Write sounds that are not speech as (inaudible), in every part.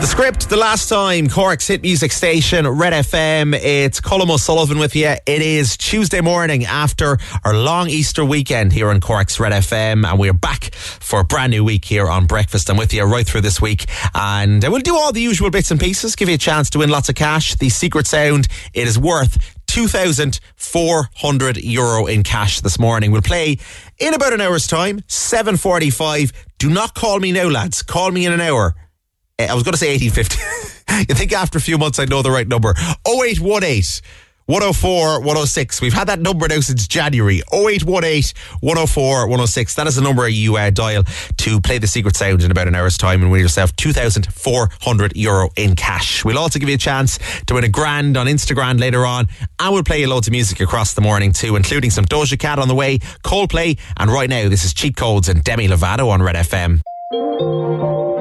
The script, the last time, Cork's hit music station, Red FM. It's Colm O'Sullivan with you. It is Tuesday morning after our long Easter weekend here on Cork's Red FM, and we're back for a brand new week here on Breakfast. I'm with you right through this week, and uh, we'll do all the usual bits and pieces, give you a chance to win lots of cash. The secret sound, it is worth 2,400 euro in cash this morning. We'll play in about an hour's time, 7.45. Do not call me now, lads. Call me in an hour. Eh, I was going to say 1850. (laughs) you think after a few months I'd know the right number. 0818 104 106. We've had that number now since January. 0818 104 106. That is the number you uh, dial to play the secret sound in about an hour's time and win yourself 2,400 euro in cash. We'll also give you a chance to win a grand on Instagram later on. And we'll play you loads of music across the morning too, including some Doja Cat on the way, Coldplay. And right now, this is Cheat Codes and Demi Lovato on Red FM.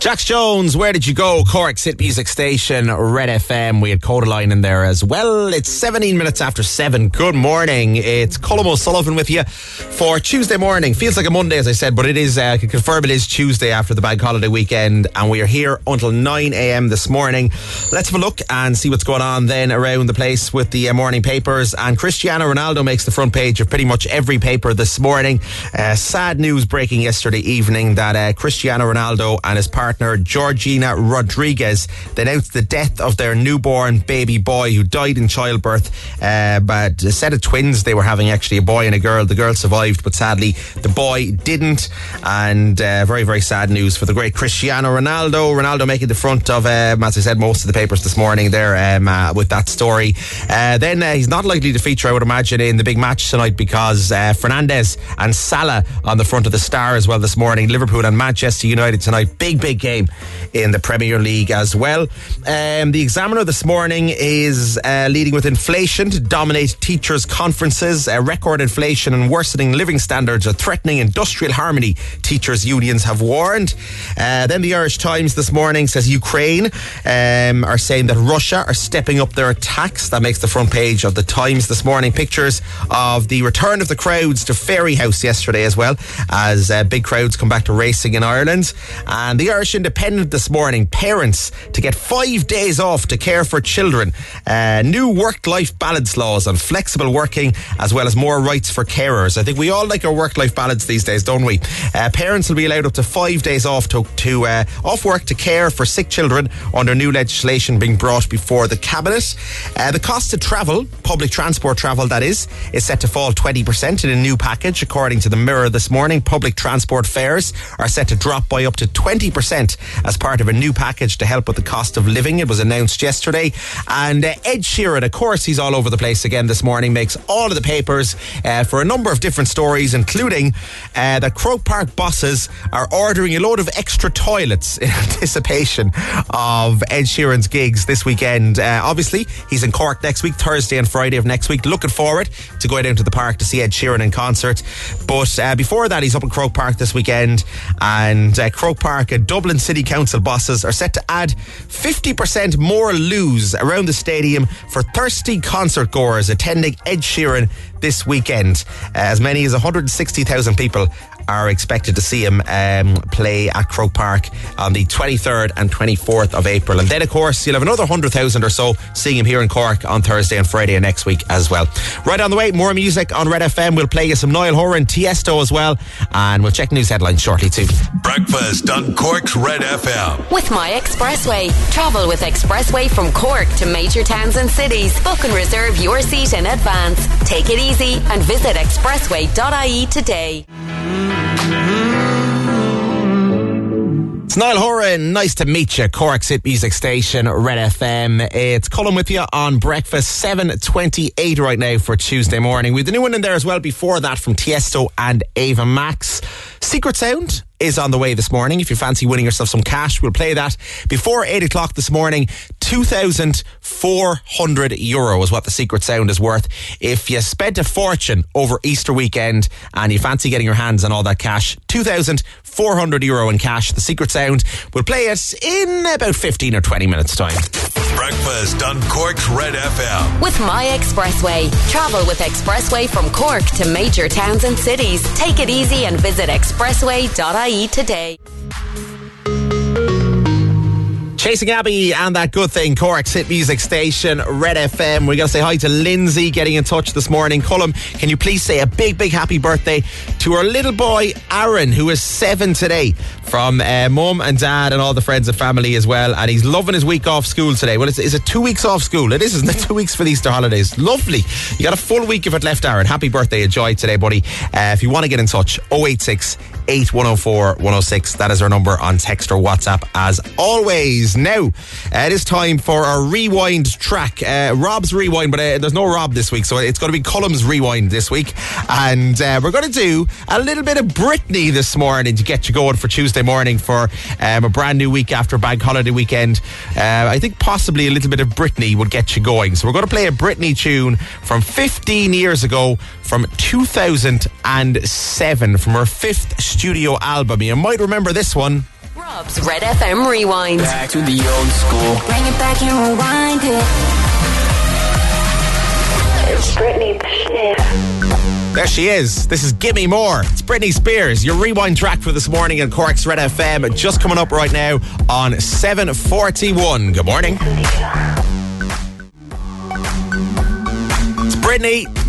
Jax Jones, where did you go? Cork's hit music station, Red FM. We had Kodaline in there as well. It's 17 minutes after 7. Good morning. It's Colm O'Sullivan with you for Tuesday morning. Feels like a Monday, as I said, but it is, uh, I can confirm it is Tuesday after the bank holiday weekend, and we are here until 9 a.m. this morning. Let's have a look and see what's going on then around the place with the uh, morning papers. And Cristiano Ronaldo makes the front page of pretty much every paper this morning. Uh, sad news breaking yesterday evening that uh, Cristiano Ronaldo and his partner partner Georgina Rodriguez they announced the death of their newborn baby boy who died in childbirth. Uh, but a set of twins they were having actually a boy and a girl. The girl survived, but sadly the boy didn't. And uh, very very sad news for the great Cristiano Ronaldo. Ronaldo making the front of um, as I said most of the papers this morning there um, uh, with that story. Uh, then uh, he's not likely to feature, I would imagine, in the big match tonight because uh, Fernandes and Salah on the front of the star as well this morning. Liverpool and Manchester United tonight. Big big game in the Premier League as well. Um, the Examiner this morning is uh, leading with inflation to dominate teachers' conferences. Uh, record inflation and worsening living standards are threatening industrial harmony, teachers' unions have warned. Uh, then the Irish Times this morning says Ukraine um, are saying that Russia are stepping up their attacks. That makes the front page of the Times this morning. Pictures of the return of the crowds to Fairyhouse yesterday as well, as uh, big crowds come back to racing in Ireland. And the Irish Independent this morning, parents to get five days off to care for children. Uh, new work-life balance laws on flexible working, as well as more rights for carers. I think we all like our work-life balance these days, don't we? Uh, parents will be allowed up to five days off to, to uh, off work to care for sick children under new legislation being brought before the cabinet. Uh, the cost of travel, public transport travel, that is, is set to fall 20% in a new package, according to the Mirror this morning. Public transport fares are set to drop by up to 20% as part of a new package to help with the cost of living. It was announced yesterday. And uh, Ed Sheeran, of course, he's all over the place again this morning, makes all of the papers uh, for a number of different stories, including uh, that Croke Park bosses are ordering a load of extra toilets in (laughs) anticipation of Ed Sheeran's gigs this weekend. Uh, obviously, he's in Cork next week, Thursday and Friday of next week. Looking forward to going down to the park to see Ed Sheeran in concert. But uh, before that, he's up in Croke Park this weekend. And uh, Croke Park, a Dublin City Council bosses are set to add 50% more loos around the stadium for thirsty concert goers attending Ed Sheeran this weekend. As many as 160,000 people are expected to see him um, play at Croke Park on the 23rd and 24th of April. And then, of course, you'll have another 100,000 or so seeing him here in Cork on Thursday and Friday of next week as well. Right on the way, more music on Red FM. We'll play you some Niall Horan, Tiesto as well. And we'll check news headlines shortly too. Breakfast on Cork's Red FM. With My Expressway. Travel with Expressway from Cork to major towns and cities. Book and reserve your seat in advance. Take it easy and visit expressway.ie today. It's Niall Horan. Nice to meet you. Cork's Hit Music Station, Red FM. It's Colm with you on breakfast, 7.28 right now for Tuesday morning. Had the new one in there as well before that from Tiesto and Ava Max. Secret Sound is on the way this morning. If you fancy winning yourself some cash, we'll play that before 8 o'clock this morning. 2,400 euro is what the secret sound is worth. If you spent a fortune over Easter weekend and you fancy getting your hands on all that cash, 2,400 euro in cash. The secret sound will play it in about 15 or 20 minutes' time. Breakfast on Cork's Red FM. With My Expressway. Travel with Expressway from Cork to major towns and cities. Take it easy and visit expressway.ie today. Chasing Abbey and that good thing, Cork's hit music station, Red FM. We're going to say hi to Lindsay getting in touch this morning. Colm, can you please say a big, big happy birthday to our little boy, Aaron, who is seven today, from uh, mum and dad and all the friends and family as well. And he's loving his week off school today. Well, it's, it two weeks off school? It is, isn't it? Two weeks for the Easter holidays. Lovely. You got a full week of it left, Aaron. Happy birthday. Enjoy today, buddy. Uh, if you want to get in touch, 086 8104 106. That is our number on text or WhatsApp as always. Now, uh, it is time for our rewind track. Uh, Rob's rewind, but uh, there's no Rob this week, so it's going to be Colm's rewind this week. And uh, we're going to do a little bit of Britney this morning to get you going for Tuesday morning for um, a brand new week after Bank Holiday weekend. Uh, I think possibly a little bit of Britney would get you going. So we're going to play a Britney tune from 15 years ago, from 2007, from her fifth studio album. You might remember this one. Rob's Red FM Rewind. Back to the old school. Bring it back and rewind it. It's Britney Spears. There she is. This is Gimme More. It's Britney Spears. Your rewind track for this morning on Cork's Red FM. Just coming up right now on 741. Good morning. It's Britney.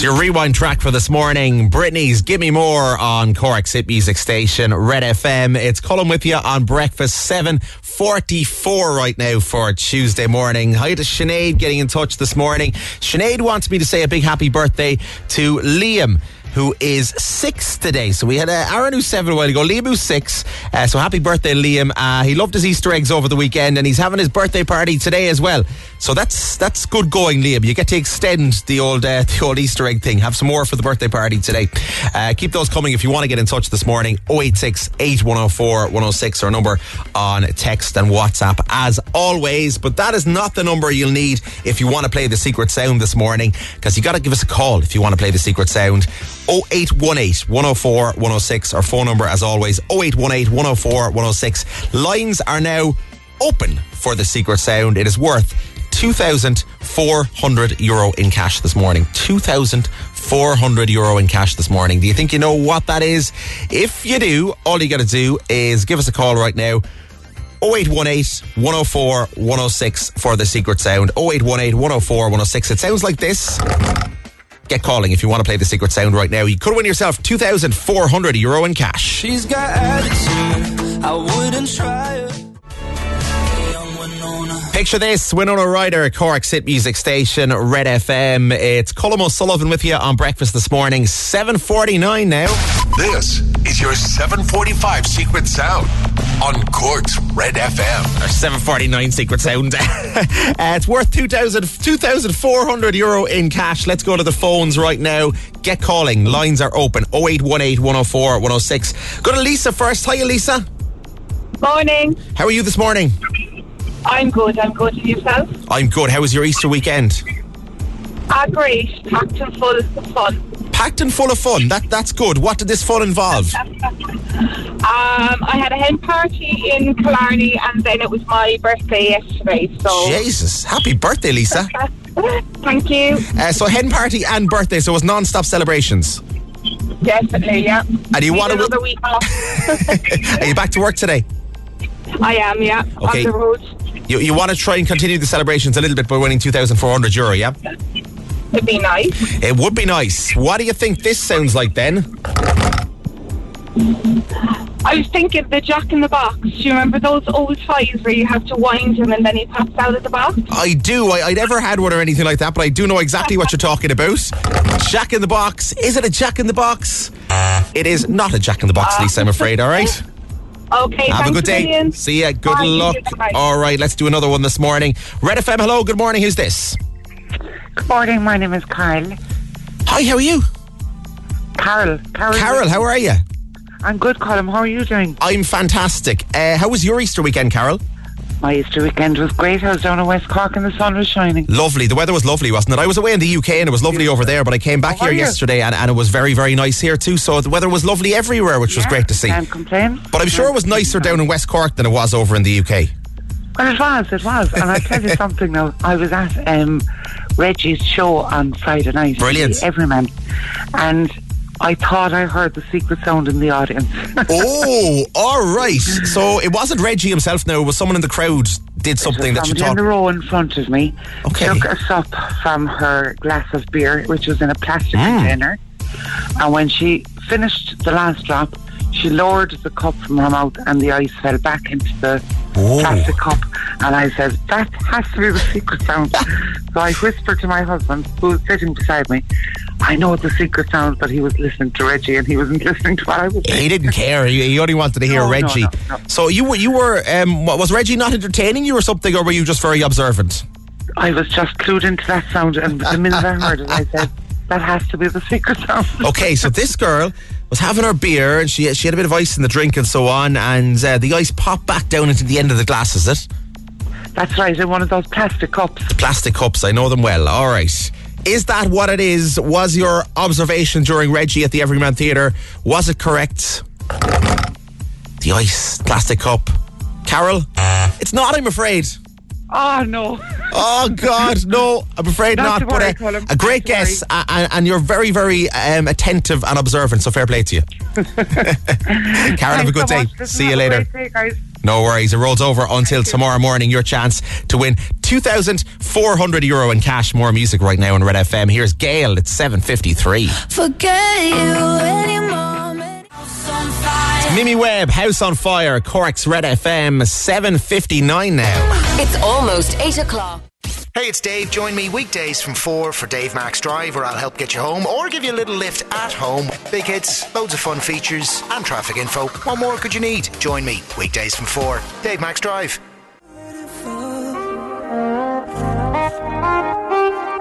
Your rewind track for this morning. Britney's Gimme More on Cork's Hit Music Station, Red FM. It's Colin with you on breakfast 744 right now for Tuesday morning. Hi to Sinead getting in touch this morning. Sinead wants me to say a big happy birthday to Liam who is six today. So we had uh, Aaron who's seven a while ago, Liam who's six. Uh, so happy birthday, Liam. Uh, he loved his Easter eggs over the weekend and he's having his birthday party today as well. So that's that's good going, Liam. You get to extend the old uh, (laughs) the old Easter egg thing. Have some more for the birthday party today. Uh, keep those coming if you want to get in touch this morning. 086 8104 106 our number on text and WhatsApp as always. But that is not the number you'll need if you want to play the secret sound this morning because you got to give us a call if you want to play the secret sound. 0818 104 106. Our phone number, as always, 0818 104 106. Lines are now open for the secret sound. It is worth 2,400 euro in cash this morning. 2,400 euro in cash this morning. Do you think you know what that is? If you do, all you got to do is give us a call right now. 0818 104 106 for the secret sound. 0818 104 106. It sounds like this get calling if you want to play the secret sound right now. You could win yourself 2,400 euro in cash. She's got attitude. I wouldn't try it. Picture this Winona Ryder, Cork's hit music station, Red FM. It's Colm O'Sullivan with you on breakfast this morning, 7.49 now. This is your 745 Secret Sound on Cork's Red FM. Our 749 secret sound. (laughs) uh, it's worth 2,000 2,400 euro in cash. Let's go to the phones right now. Get calling. Lines are open 0818 104 106. Go to Lisa first. Hiya, Lisa. Morning. How are you this morning? I'm good. I'm good. And yourself? I'm good. How was your Easter weekend? Ah, great. Packed and full of fun. Packed and full of fun. That That's good. What did this fun involve? Um, I had a hen party in Killarney, and then it was my birthday yesterday. So Jesus. Happy birthday, Lisa. (laughs) thank you. Uh, so, hen party and birthday, so it was non stop celebrations. Definitely, yeah. And you Need want to. another week off? (laughs) Are you back to work today? I am, yeah. Okay. On the road. You, you want to try and continue the celebrations a little bit by winning 2,400 euro, yeah? It'd be nice. It would be nice. What do you think this sounds like then? I was thinking the Jack in the Box. Do you remember those old toys where you have to wind him and then he pops out of the box? I do. I, I never had one or anything like that, but I do know exactly what you're talking about. Jack in the Box. Is it a Jack in the Box? It is not a Jack in the Box, uh, Lisa, I'm afraid, all right? Okay, Have a good day. million. See ya. Good Bye. luck. All right, let's do another one this morning. Red FM, hello. Good morning. Who's this? Good morning, my name is Carl. Hi, how are you? Carol. Carol. Carol, how are you? I'm good, Colin. How are you doing? I'm fantastic. Uh, how was your Easter weekend, Carol? My Easter weekend was great. I was down in West Cork and the sun was shining. Lovely. The weather was lovely, wasn't it? I was away in the UK and it was lovely over there, but I came back How here yesterday and, and it was very, very nice here too. So the weather was lovely everywhere, which was great to see. Can't complain. But I'm sure it was nicer down in West Cork than it was over in the UK. Well, it was, it was. And I'll tell you (laughs) something now. I was at um, Reggie's show on Friday night. Brilliant. Everyman. And I thought I heard the secret sound in the audience. (laughs) Oh, all right. So it wasn't Reggie himself now, it was someone in the crowd did something that you Somebody in thought. the row in front of me Okay. took a sup from her glass of beer, which was in a plastic Hmm. container. And when she finished the last drop, she lowered the cup from her mouth and the ice fell back into the Oh. plastic cup. And I said, that has to be the secret sound. so I whispered to my husband, who was sitting beside me, I know the secret sound, but he was listening to Reggie and he wasn't (laughs) listening to what I was saying. He didn't care. He, only wanted to hear No, Reggie. no, no. So you were, you were. Um, was Reggie not entertaining you or something, or were you just very observant? I was just clued into that sound, and the minute I heard it, I said, that has to be the secret sound. Okay, so this girl was having her beer and she she had a bit of ice in the drink and so on, and uh, the ice popped back down into the end of the glass. Is it That's right, in one of those plastic cups. plastic cups? I know them well. All right. Is that what it is? Was your observation during Reggie at the Everyman Theatre was it correct? The ice plastic cup, Carol. It's not. I'm afraid. Oh, no. (laughs) Oh God, no! I'm afraid Not not. to but worry, uh, Colin, a great not to guess, uh, and, and you're very, very um, attentive and observant. So fair play to you, (laughs) (laughs) Karen. Have a good so day. much. See you later. day. No worries. It rolls over until tomorrow morning. Your chance to win 2,400 euro in cash. More music right now on Red FM. Here's Gail. It's 7.53. Forget you Mimi Webb, House on Fire, Cork's Red FM, 7.59 now. It's almost 8 o'clock. Hey, it's Dave. Join me weekdays from 4 for Dave Max Drive, where I'll help get you home or give you a little lift at home. Big hits, loads of fun features, and traffic info. What more could you need? Join me weekdays from 4. Dave Max Drive.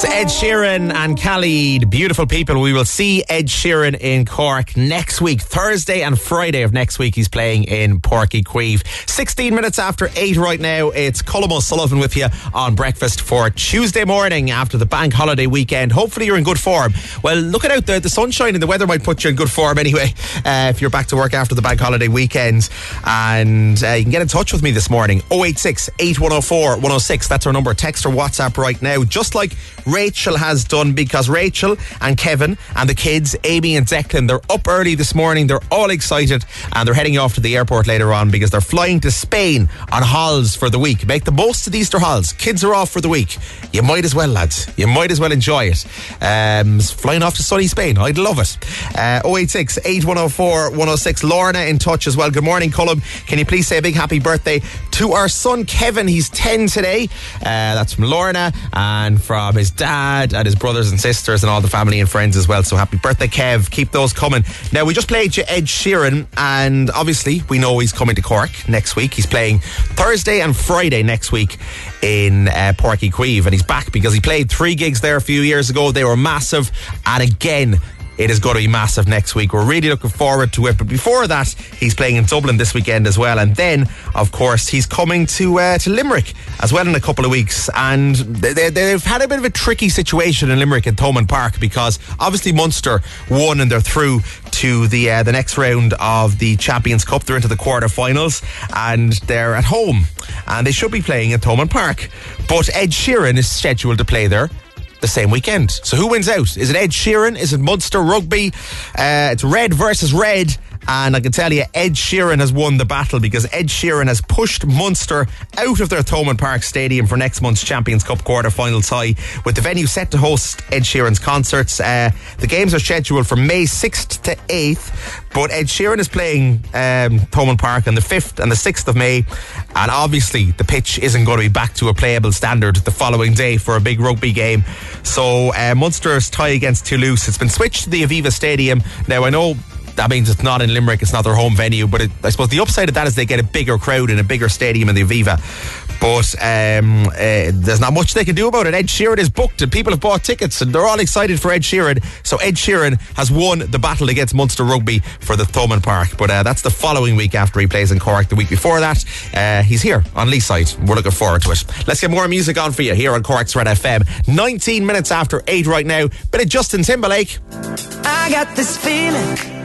Ed Sheeran and Khalid, beautiful people. We will see Ed Sheeran in Cork next week, Thursday and Friday of next week. He's playing in Páirc Uí Chaoimh. 16 minutes after 8 right now. It's Colm O'Sullivan with you on breakfast for Tuesday morning after the bank holiday weekend. Hopefully you're in good form. Well, looking out the, the sunshine and the weather might put you in good form anyway (laughs) uh, if you're back to work after the bank holiday weekend. And uh, you can get in touch with me this morning 086 8104 106. That's our number. Text or WhatsApp right now, just like Rachel has done because Rachel and Kevin and the kids, Amy and Declan, they're up early this morning. They're all excited and they're heading off to the airport later on because they're flying to Spain on holidays for the week. Make the most of the Easter holidays. Kids are off for the week. You might as well, lads. You might as well enjoy it. Um, flying off to sunny Spain. I'd love it. Uh, 086 8104 106. Lorna in touch as well. Good morning, Colm. Can you please say a big happy birthday to our son Kevin? He's 10 today. Uh, that's from Lorna and from his dad and his brothers and sisters and all the family and friends as well. So happy birthday, Kev. Keep those coming. Now, we just played Ed Sheeran, and obviously, we know he's coming to Cork next week. He's playing Thursday and Friday next week in uh, Páirc Uí Chaoimh, and he's back because he played three gigs there a few years ago. They were massive, and again, it is going to be massive next week. We're really looking forward to it. But before that, he's playing in Dublin this weekend as well. And then, of course, he's coming to uh, to Limerick as well in a couple of weeks. And they, they, have had a bit of a tricky situation in Limerick at Thomond Park because obviously Munster won and they're through to the uh, the next round of the Champions Cup. They're into the quarterfinals and they're at home and they should be playing at Thomond Park. But Ed Sheeran is scheduled to play there the same weekend. So who wins out? Is it Ed Sheeran? Is it Munster Rugby? Uh, it's red versus red. And I can tell you, Ed Sheeran has won the battle because Ed Sheeran has pushed Munster out of their Thomond Park Stadium for next month's Champions Cup quarter-final tie, with the venue set to host Ed Sheeran's concerts. Uh, the games are scheduled for May 6th to 8th, but Ed Sheeran is playing um, Thomond Park on the 5th and the 6th of May, and obviously the pitch isn't going to be back to a playable standard the following day for a big rugby game. So uh, Munster's tie against Toulouse, it's been switched to the Aviva Stadium. Now I know that means it's not in Limerick, it's not their home venue, but it, I suppose the upside of that is they get a bigger crowd in a bigger stadium in the Aviva. But um, uh, there's not much they can do about it. Ed Sheeran is booked and people have bought tickets and they're all excited for Ed Sheeran. So Ed Sheeran has won the battle against Munster Rugby for the Thomond Park. But uh, that's the following week after he plays in Cork. The week before that, uh, he's here on Leeside. We're looking forward to it. Let's get more music on for you here on Cork's Red FM. 19 minutes after 8 right now. Bit of Justin Timberlake. I got this feeling.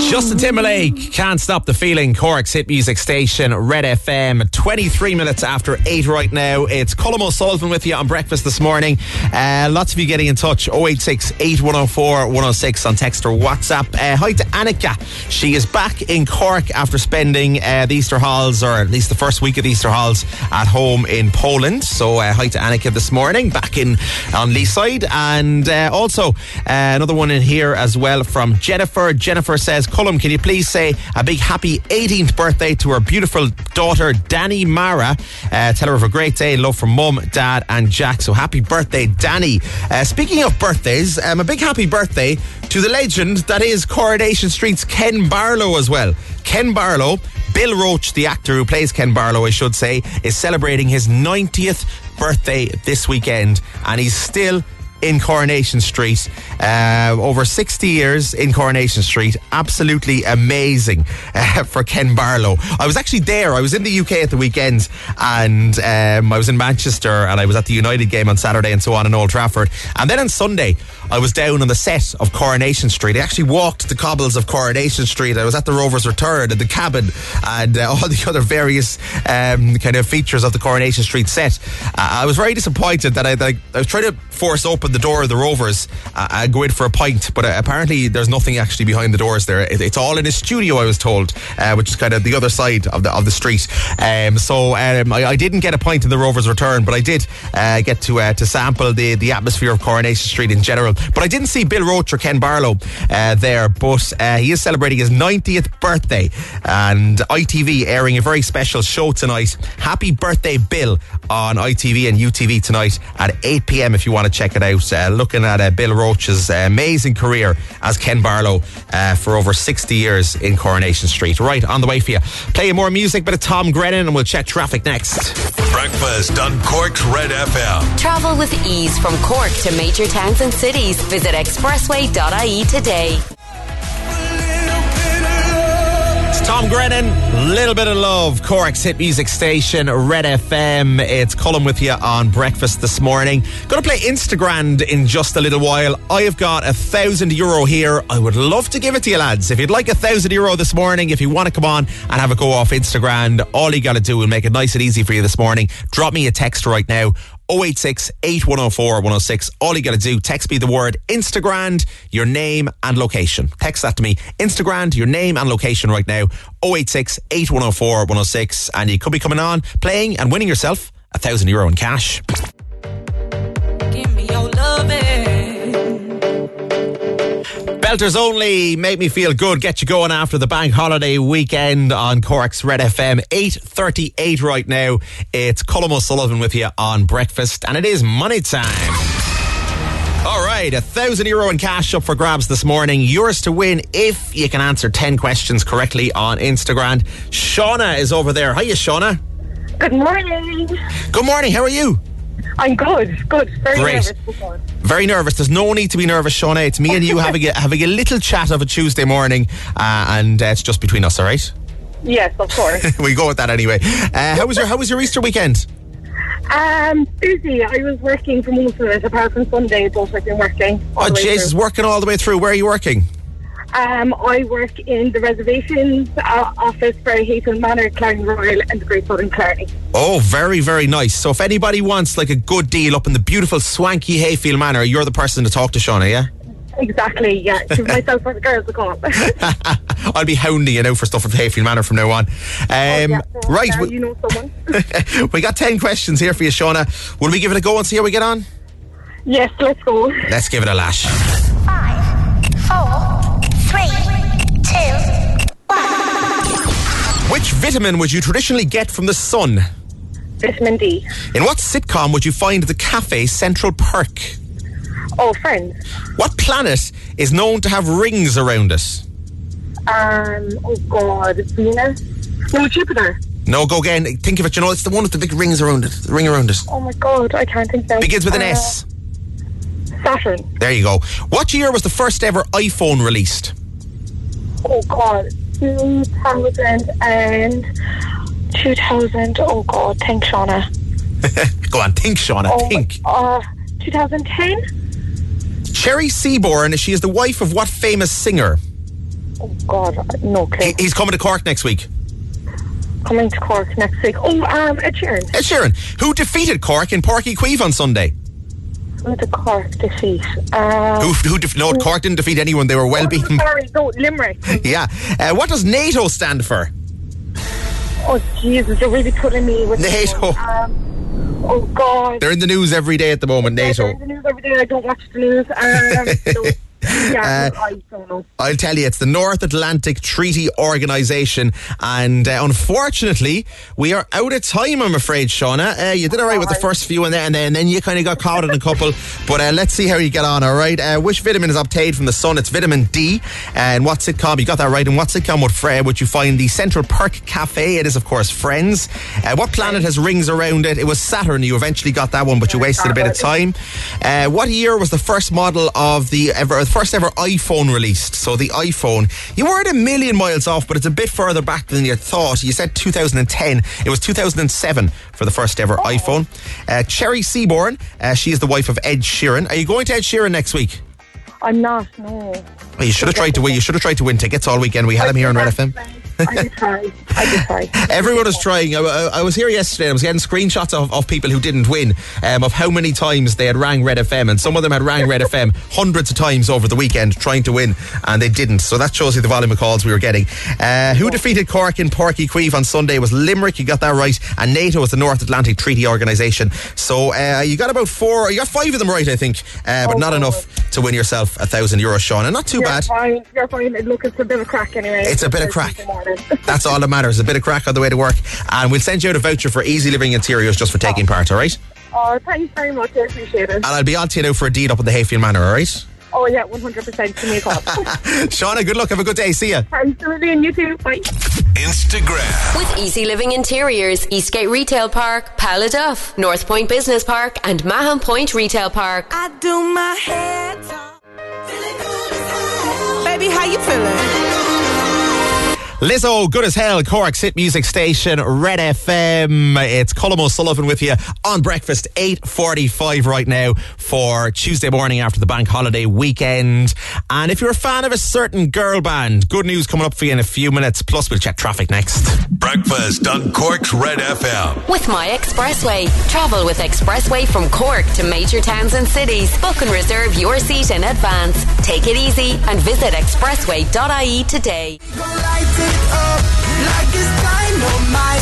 Justin Timberlake can't stop the feeling. Cork's hit music station, Red FM. 23 minutes after 8 right now. It's Colm O'Sullivan with you on breakfast this morning. Uh, lots of you getting in touch 086 8104 106 on text or WhatsApp. Uh, hi to Annika. She is back in Cork after spending uh, the Easter Halls, or at least the first week of the Easter Halls, at home in Poland. So uh, hi to Annika this morning, back in on Leeside. And uh, also uh, another one in here as well from Jennifer. Jennifer says, Colm, can you please say a big happy 18th birthday to our beautiful daughter, Danny Mara? Uh, tell her of a great day. Love from mum, dad, and Jack. So happy birthday, Danny. Uh, speaking of birthdays, um, a big happy birthday to the legend that is Coronation Street's Ken Barlow as well. Ken Barlow, Bill Roache, the actor who plays Ken Barlow, I should say, is celebrating his 90th birthday this weekend, and he's still in Coronation Street. Uh, over 60 years in Coronation Street. Absolutely amazing uh, (laughs) for Ken Barlow. I was actually there. I was in the UK at the weekend and um, I was in Manchester and I was at the United game on Saturday and so on in Old Trafford. And then on Sunday, I was down on the set of Coronation Street. I actually walked the cobbles of Coronation Street. I was at the Rovers Return and the cabin and uh, (laughs) all the other various um, kind of features of the Coronation Street set. I was very disappointed that I, that I, I was trying to force open the door of the Rovers uh, and go in for a pint, but uh, apparently there's nothing actually behind the doors there. It, it's all in a studio, I was told, uh, which is kind of the other side of the of the street. Um, so um, I, I, didn't get a pint in the Rovers return, but I did uh, get to uh, to sample the the atmosphere of Coronation Street in general. But I didn't see Bill Roache or Ken Barlow uh, there, but he is celebrating his 90th birthday, and ITV airing a very special show tonight. Happy birthday, Bill, on ITV and UTV tonight at 8 p.m. If you want to check it out. Uh, looking at uh, Bill Roache's uh, amazing career as Ken Barlow uh, for over 60 years in Coronation Street. Right, on the way for you. Playing more music, bit of Tom Grennan, and we'll check traffic next. Breakfast on Cork's Red FM. Travel with ease from Cork to major towns and cities. Visit expressway.ie today. Tom Grennan, little bit of love, Cork's hit music station, Red FM. It's Colm with you on breakfast this morning. Going to play Instagram in just a little while. I have got a thousand euro here. I would love to give it to you, lads. If you'd like a thousand euro this morning, if you want to come on and have a go off Instagram, all you got to do will make it nice and easy for you this morning. Drop me a text right now. 086 8104 106. All you got to do, text me the word Instagram, your name and location. Text that to me. Instagram, your name and location right now. 086 8104 106. And you could be coming on, playing and winning yourself a thousand euro in cash. Give me your loving. Belters only make me feel good. Get you going after the bank holiday weekend on Cork's Red FM. 8.38 right now. It's Colm O'Sullivan with you on breakfast and it is money time. All right, a thousand euro in cash up for grabs this morning. Yours to win if you can answer 10 questions correctly on Instagram. Shauna is over there. Hiya, Shauna. Good morning. Good morning. How are you? I'm good. Good. Very Great. nervous. Very nervous. There's no need to be nervous, Shauna. It's me and you having a, (laughs) having a little chat of a Tuesday morning, uh, and uh, it's just between us, all right? Yes, of course. (laughs) we go with that anyway. Uh, how was your How was your Easter weekend? um, busy. I was working for most of it, apart from Sunday, but I've been working. all Oh, Jesus, working all the way through. Where are you working? Um, I work in the reservations uh, office for Hayfield Manor, Killarney Royal, and the Great Southern Killarney. Oh, very, very nice. So if anybody wants like a good deal up in the beautiful, swanky Hayfield Manor, you're the person to talk to, Shauna, yeah? Exactly. Yeah, to (laughs) myself or the girls to come up. I'll be hounding you now for stuff at Hayfield Manor from now on. Um, Yeah, so, right, we, you know someone. (laughs) we got 10 questions here for you, Shauna. Will we give it a go and see how we get on? yes, let's go. Let's give it a lash. Which vitamin would you traditionally get from the sun? Vitamin D. In what sitcom would you find the cafe Central Perk? Oh, friends. What planet is known to have rings around it? Um, oh God, Venus. No, Jupiter. No, go again. Think of it. You know, it's the one with the big rings around it. The ring around it. Oh my God, I can't think now. Begins with an Uh, S. Saturn. There you go. What year was the first ever iPhone released? Oh God, 2000 and 2000. Oh God, thanks, Shauna. (laughs) Go on, think, Shauna. Oh, think. Uh, 2010. Cherry Seaborn. She is the wife of what famous singer? Oh God, no clue. He- he's coming to Cork next week. Coming to Cork next week. Oh, um, Ed Sheeran. Ed Sheeran, who defeated Cork in Páirc Uí Chaoimh on Sunday. With the Cork defeat. Uh, Who, who def- no, Cork didn't defeat anyone. They were well beaten. (laughs) Sorry, no, Limerick. (laughs) Yeah. Uh, what does NATO stand for? Oh Jesus, you're really putting me with NATO. Um, oh God. They're in the news every day at the moment, They're NATO. in the news every day. I don't watch the news. Um, (laughs) so, yeah, Uh, I don't know. I'll tell you, it's the North Atlantic Treaty Organization. And uh, unfortunately, we are out of time, I'm afraid, Shauna. Uh, you did all right with the first few, and then, and then, and then you kind of got caught in a couple. (laughs) But uh, let's see how you get on, all right? Uh, which vitamin is obtained from the sun? It's vitamin D. And what sitcom? You got that right. And what's what sitcom would, Fred, would you find the Central Perk Cafe? It is, of course, Friends. Uh, what planet has rings around it? It was Saturn. You eventually got that one, but you wasted a bit of time. Uh, what year was the first model of the ever, the first ever iPhone released? So the iPhone, you weren't a million miles off, but it's a bit further back than you thought. You said 2010. It was 2007 for the first ever iPhone. Uh, Cherry Seaborn, uh, she is the wife of Ed Sheeran. Are you going to Ed Sheeran next week? I'm not. No. Well, you should have tried to win. You should have tried to win tickets all weekend. We had him here on Red FM. I try. I did try. Everyone is trying. I, I- was here yesterday. And I was getting screenshots of, of people who didn't win, um, of how many times they had rang Red FM, and some of them had rang Red FM hundreds of times over the weekend trying to win, and they didn't. So that shows you the volume of calls we were getting. Uh, who defeated Cork in Páirc Uí Chaoimh on Sunday was Limerick. You got that right, and NATO is the North Atlantic Treaty Organisation. So uh, you got about four. You got five of them right, I think, uh, but Oh, not enough to win yourself a thousand euros, Sean. And not too You're bad. fine. You're fine. Look, it's a bit of crack anyway. It's a bit of crack. (laughs) That's all that matters. A bit of crack on the way to work. And we'll send you out a voucher for Easy Living Interiors just for taking oh. part, all right? oh, thanks very much. I appreciate it. And I'll be on to you now for a deed up in the Hayfield Manor, all right? Oh, yeah, 100%. Give me a call. (laughs) Shauna, good luck. Have a good day. See ya. Thanks a million. You too. Bye. Instagram. With Easy Living Interiors, Eastgate Retail Park, Paladuff, North Point Business Park, and Mahon Point Retail Park. I do my head. Baby, how you feeling? Lizzo, good as hell, Cork's hit music station, Red FM. It's Colm O'Sullivan with you on breakfast, 8.45 right now for Tuesday morning after the bank holiday weekend. And if you're a fan of a certain girl band, good news coming up for you in a few minutes. Plus, we'll check traffic next. Breakfast on Cork's Red FM. With My Expressway. Travel with Expressway from Cork to major towns and cities. Book and reserve your seat in advance. Take it easy and visit expressway.ie today.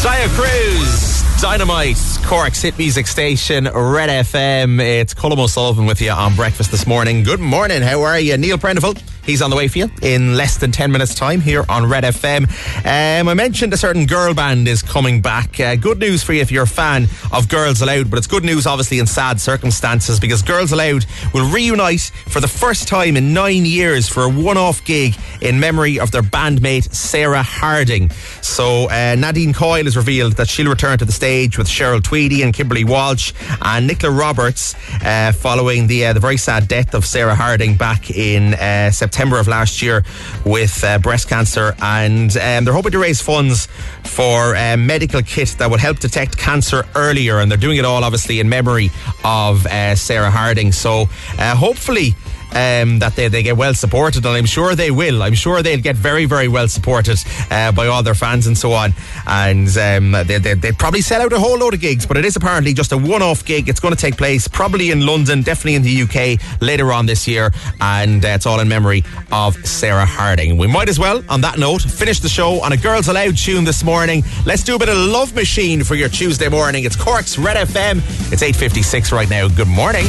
Taio Cruz, Dynamite, Cork's hit music station, Red FM. It's Colm O'Sullivan with you on breakfast this morning. Good morning. How are you? Neil Prendeville. He's on the way for you in less than 10 minutes' time here on Red FM. Um, I mentioned a certain girl band is coming back. Uh, good news for you if you're a fan of Girls Aloud, but it's good news obviously in sad circumstances because Girls Aloud will reunite for the first time in nine years for a one off gig in memory of their bandmate Sarah Harding. So uh, Nadine Coyle has revealed that she'll return to the stage with Cheryl Tweedy and Kimberly Walsh and Nicola Roberts uh, following the uh, the very sad death of Sarah Harding back in uh, September of last year with uh, breast cancer. And um, they're hoping to raise funds for a medical kit that will help detect cancer earlier. And they're doing it all obviously in memory of uh, Sarah Harding. So uh, hopefully um, that they, they get well supported, and I'm sure they will. I'm sure they'll get very, very well supported uh, by all their fans and so on. And um, they, they, they'd probably sell out a whole load of gigs, but it is apparently just a one off gig. It's going to take place probably in London, definitely in the UK later on this year, and uh, it's all in memory of Sarah Harding. We might as well, on that note, finish the show on a Girls Aloud tune this morning. Let's do a bit of Love Machine for your Tuesday morning. It's Cork's Red FM. It's 8.56 right now. Good morning.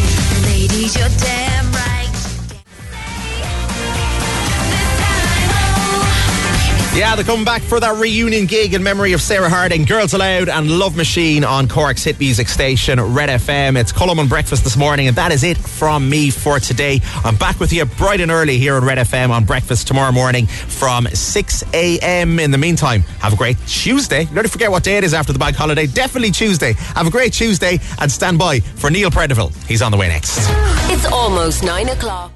Ladies, you're damn right. Yeah, they're coming back for that reunion gig in memory of Sarah Harding, Girls Aloud, and Love Machine on Cork's hit music station, Red FM. It's Colm and Breakfast this morning, and that is it from me for today. I'm back with you bright and early here on Red FM on Breakfast tomorrow morning from 6 a.m. In the meantime, have a great Tuesday. Don't forget what day it is after the bank holiday. Definitely Tuesday. Have a great Tuesday and stand by for Neil Prendeville. He's on the way next. It's almost nine o'clock.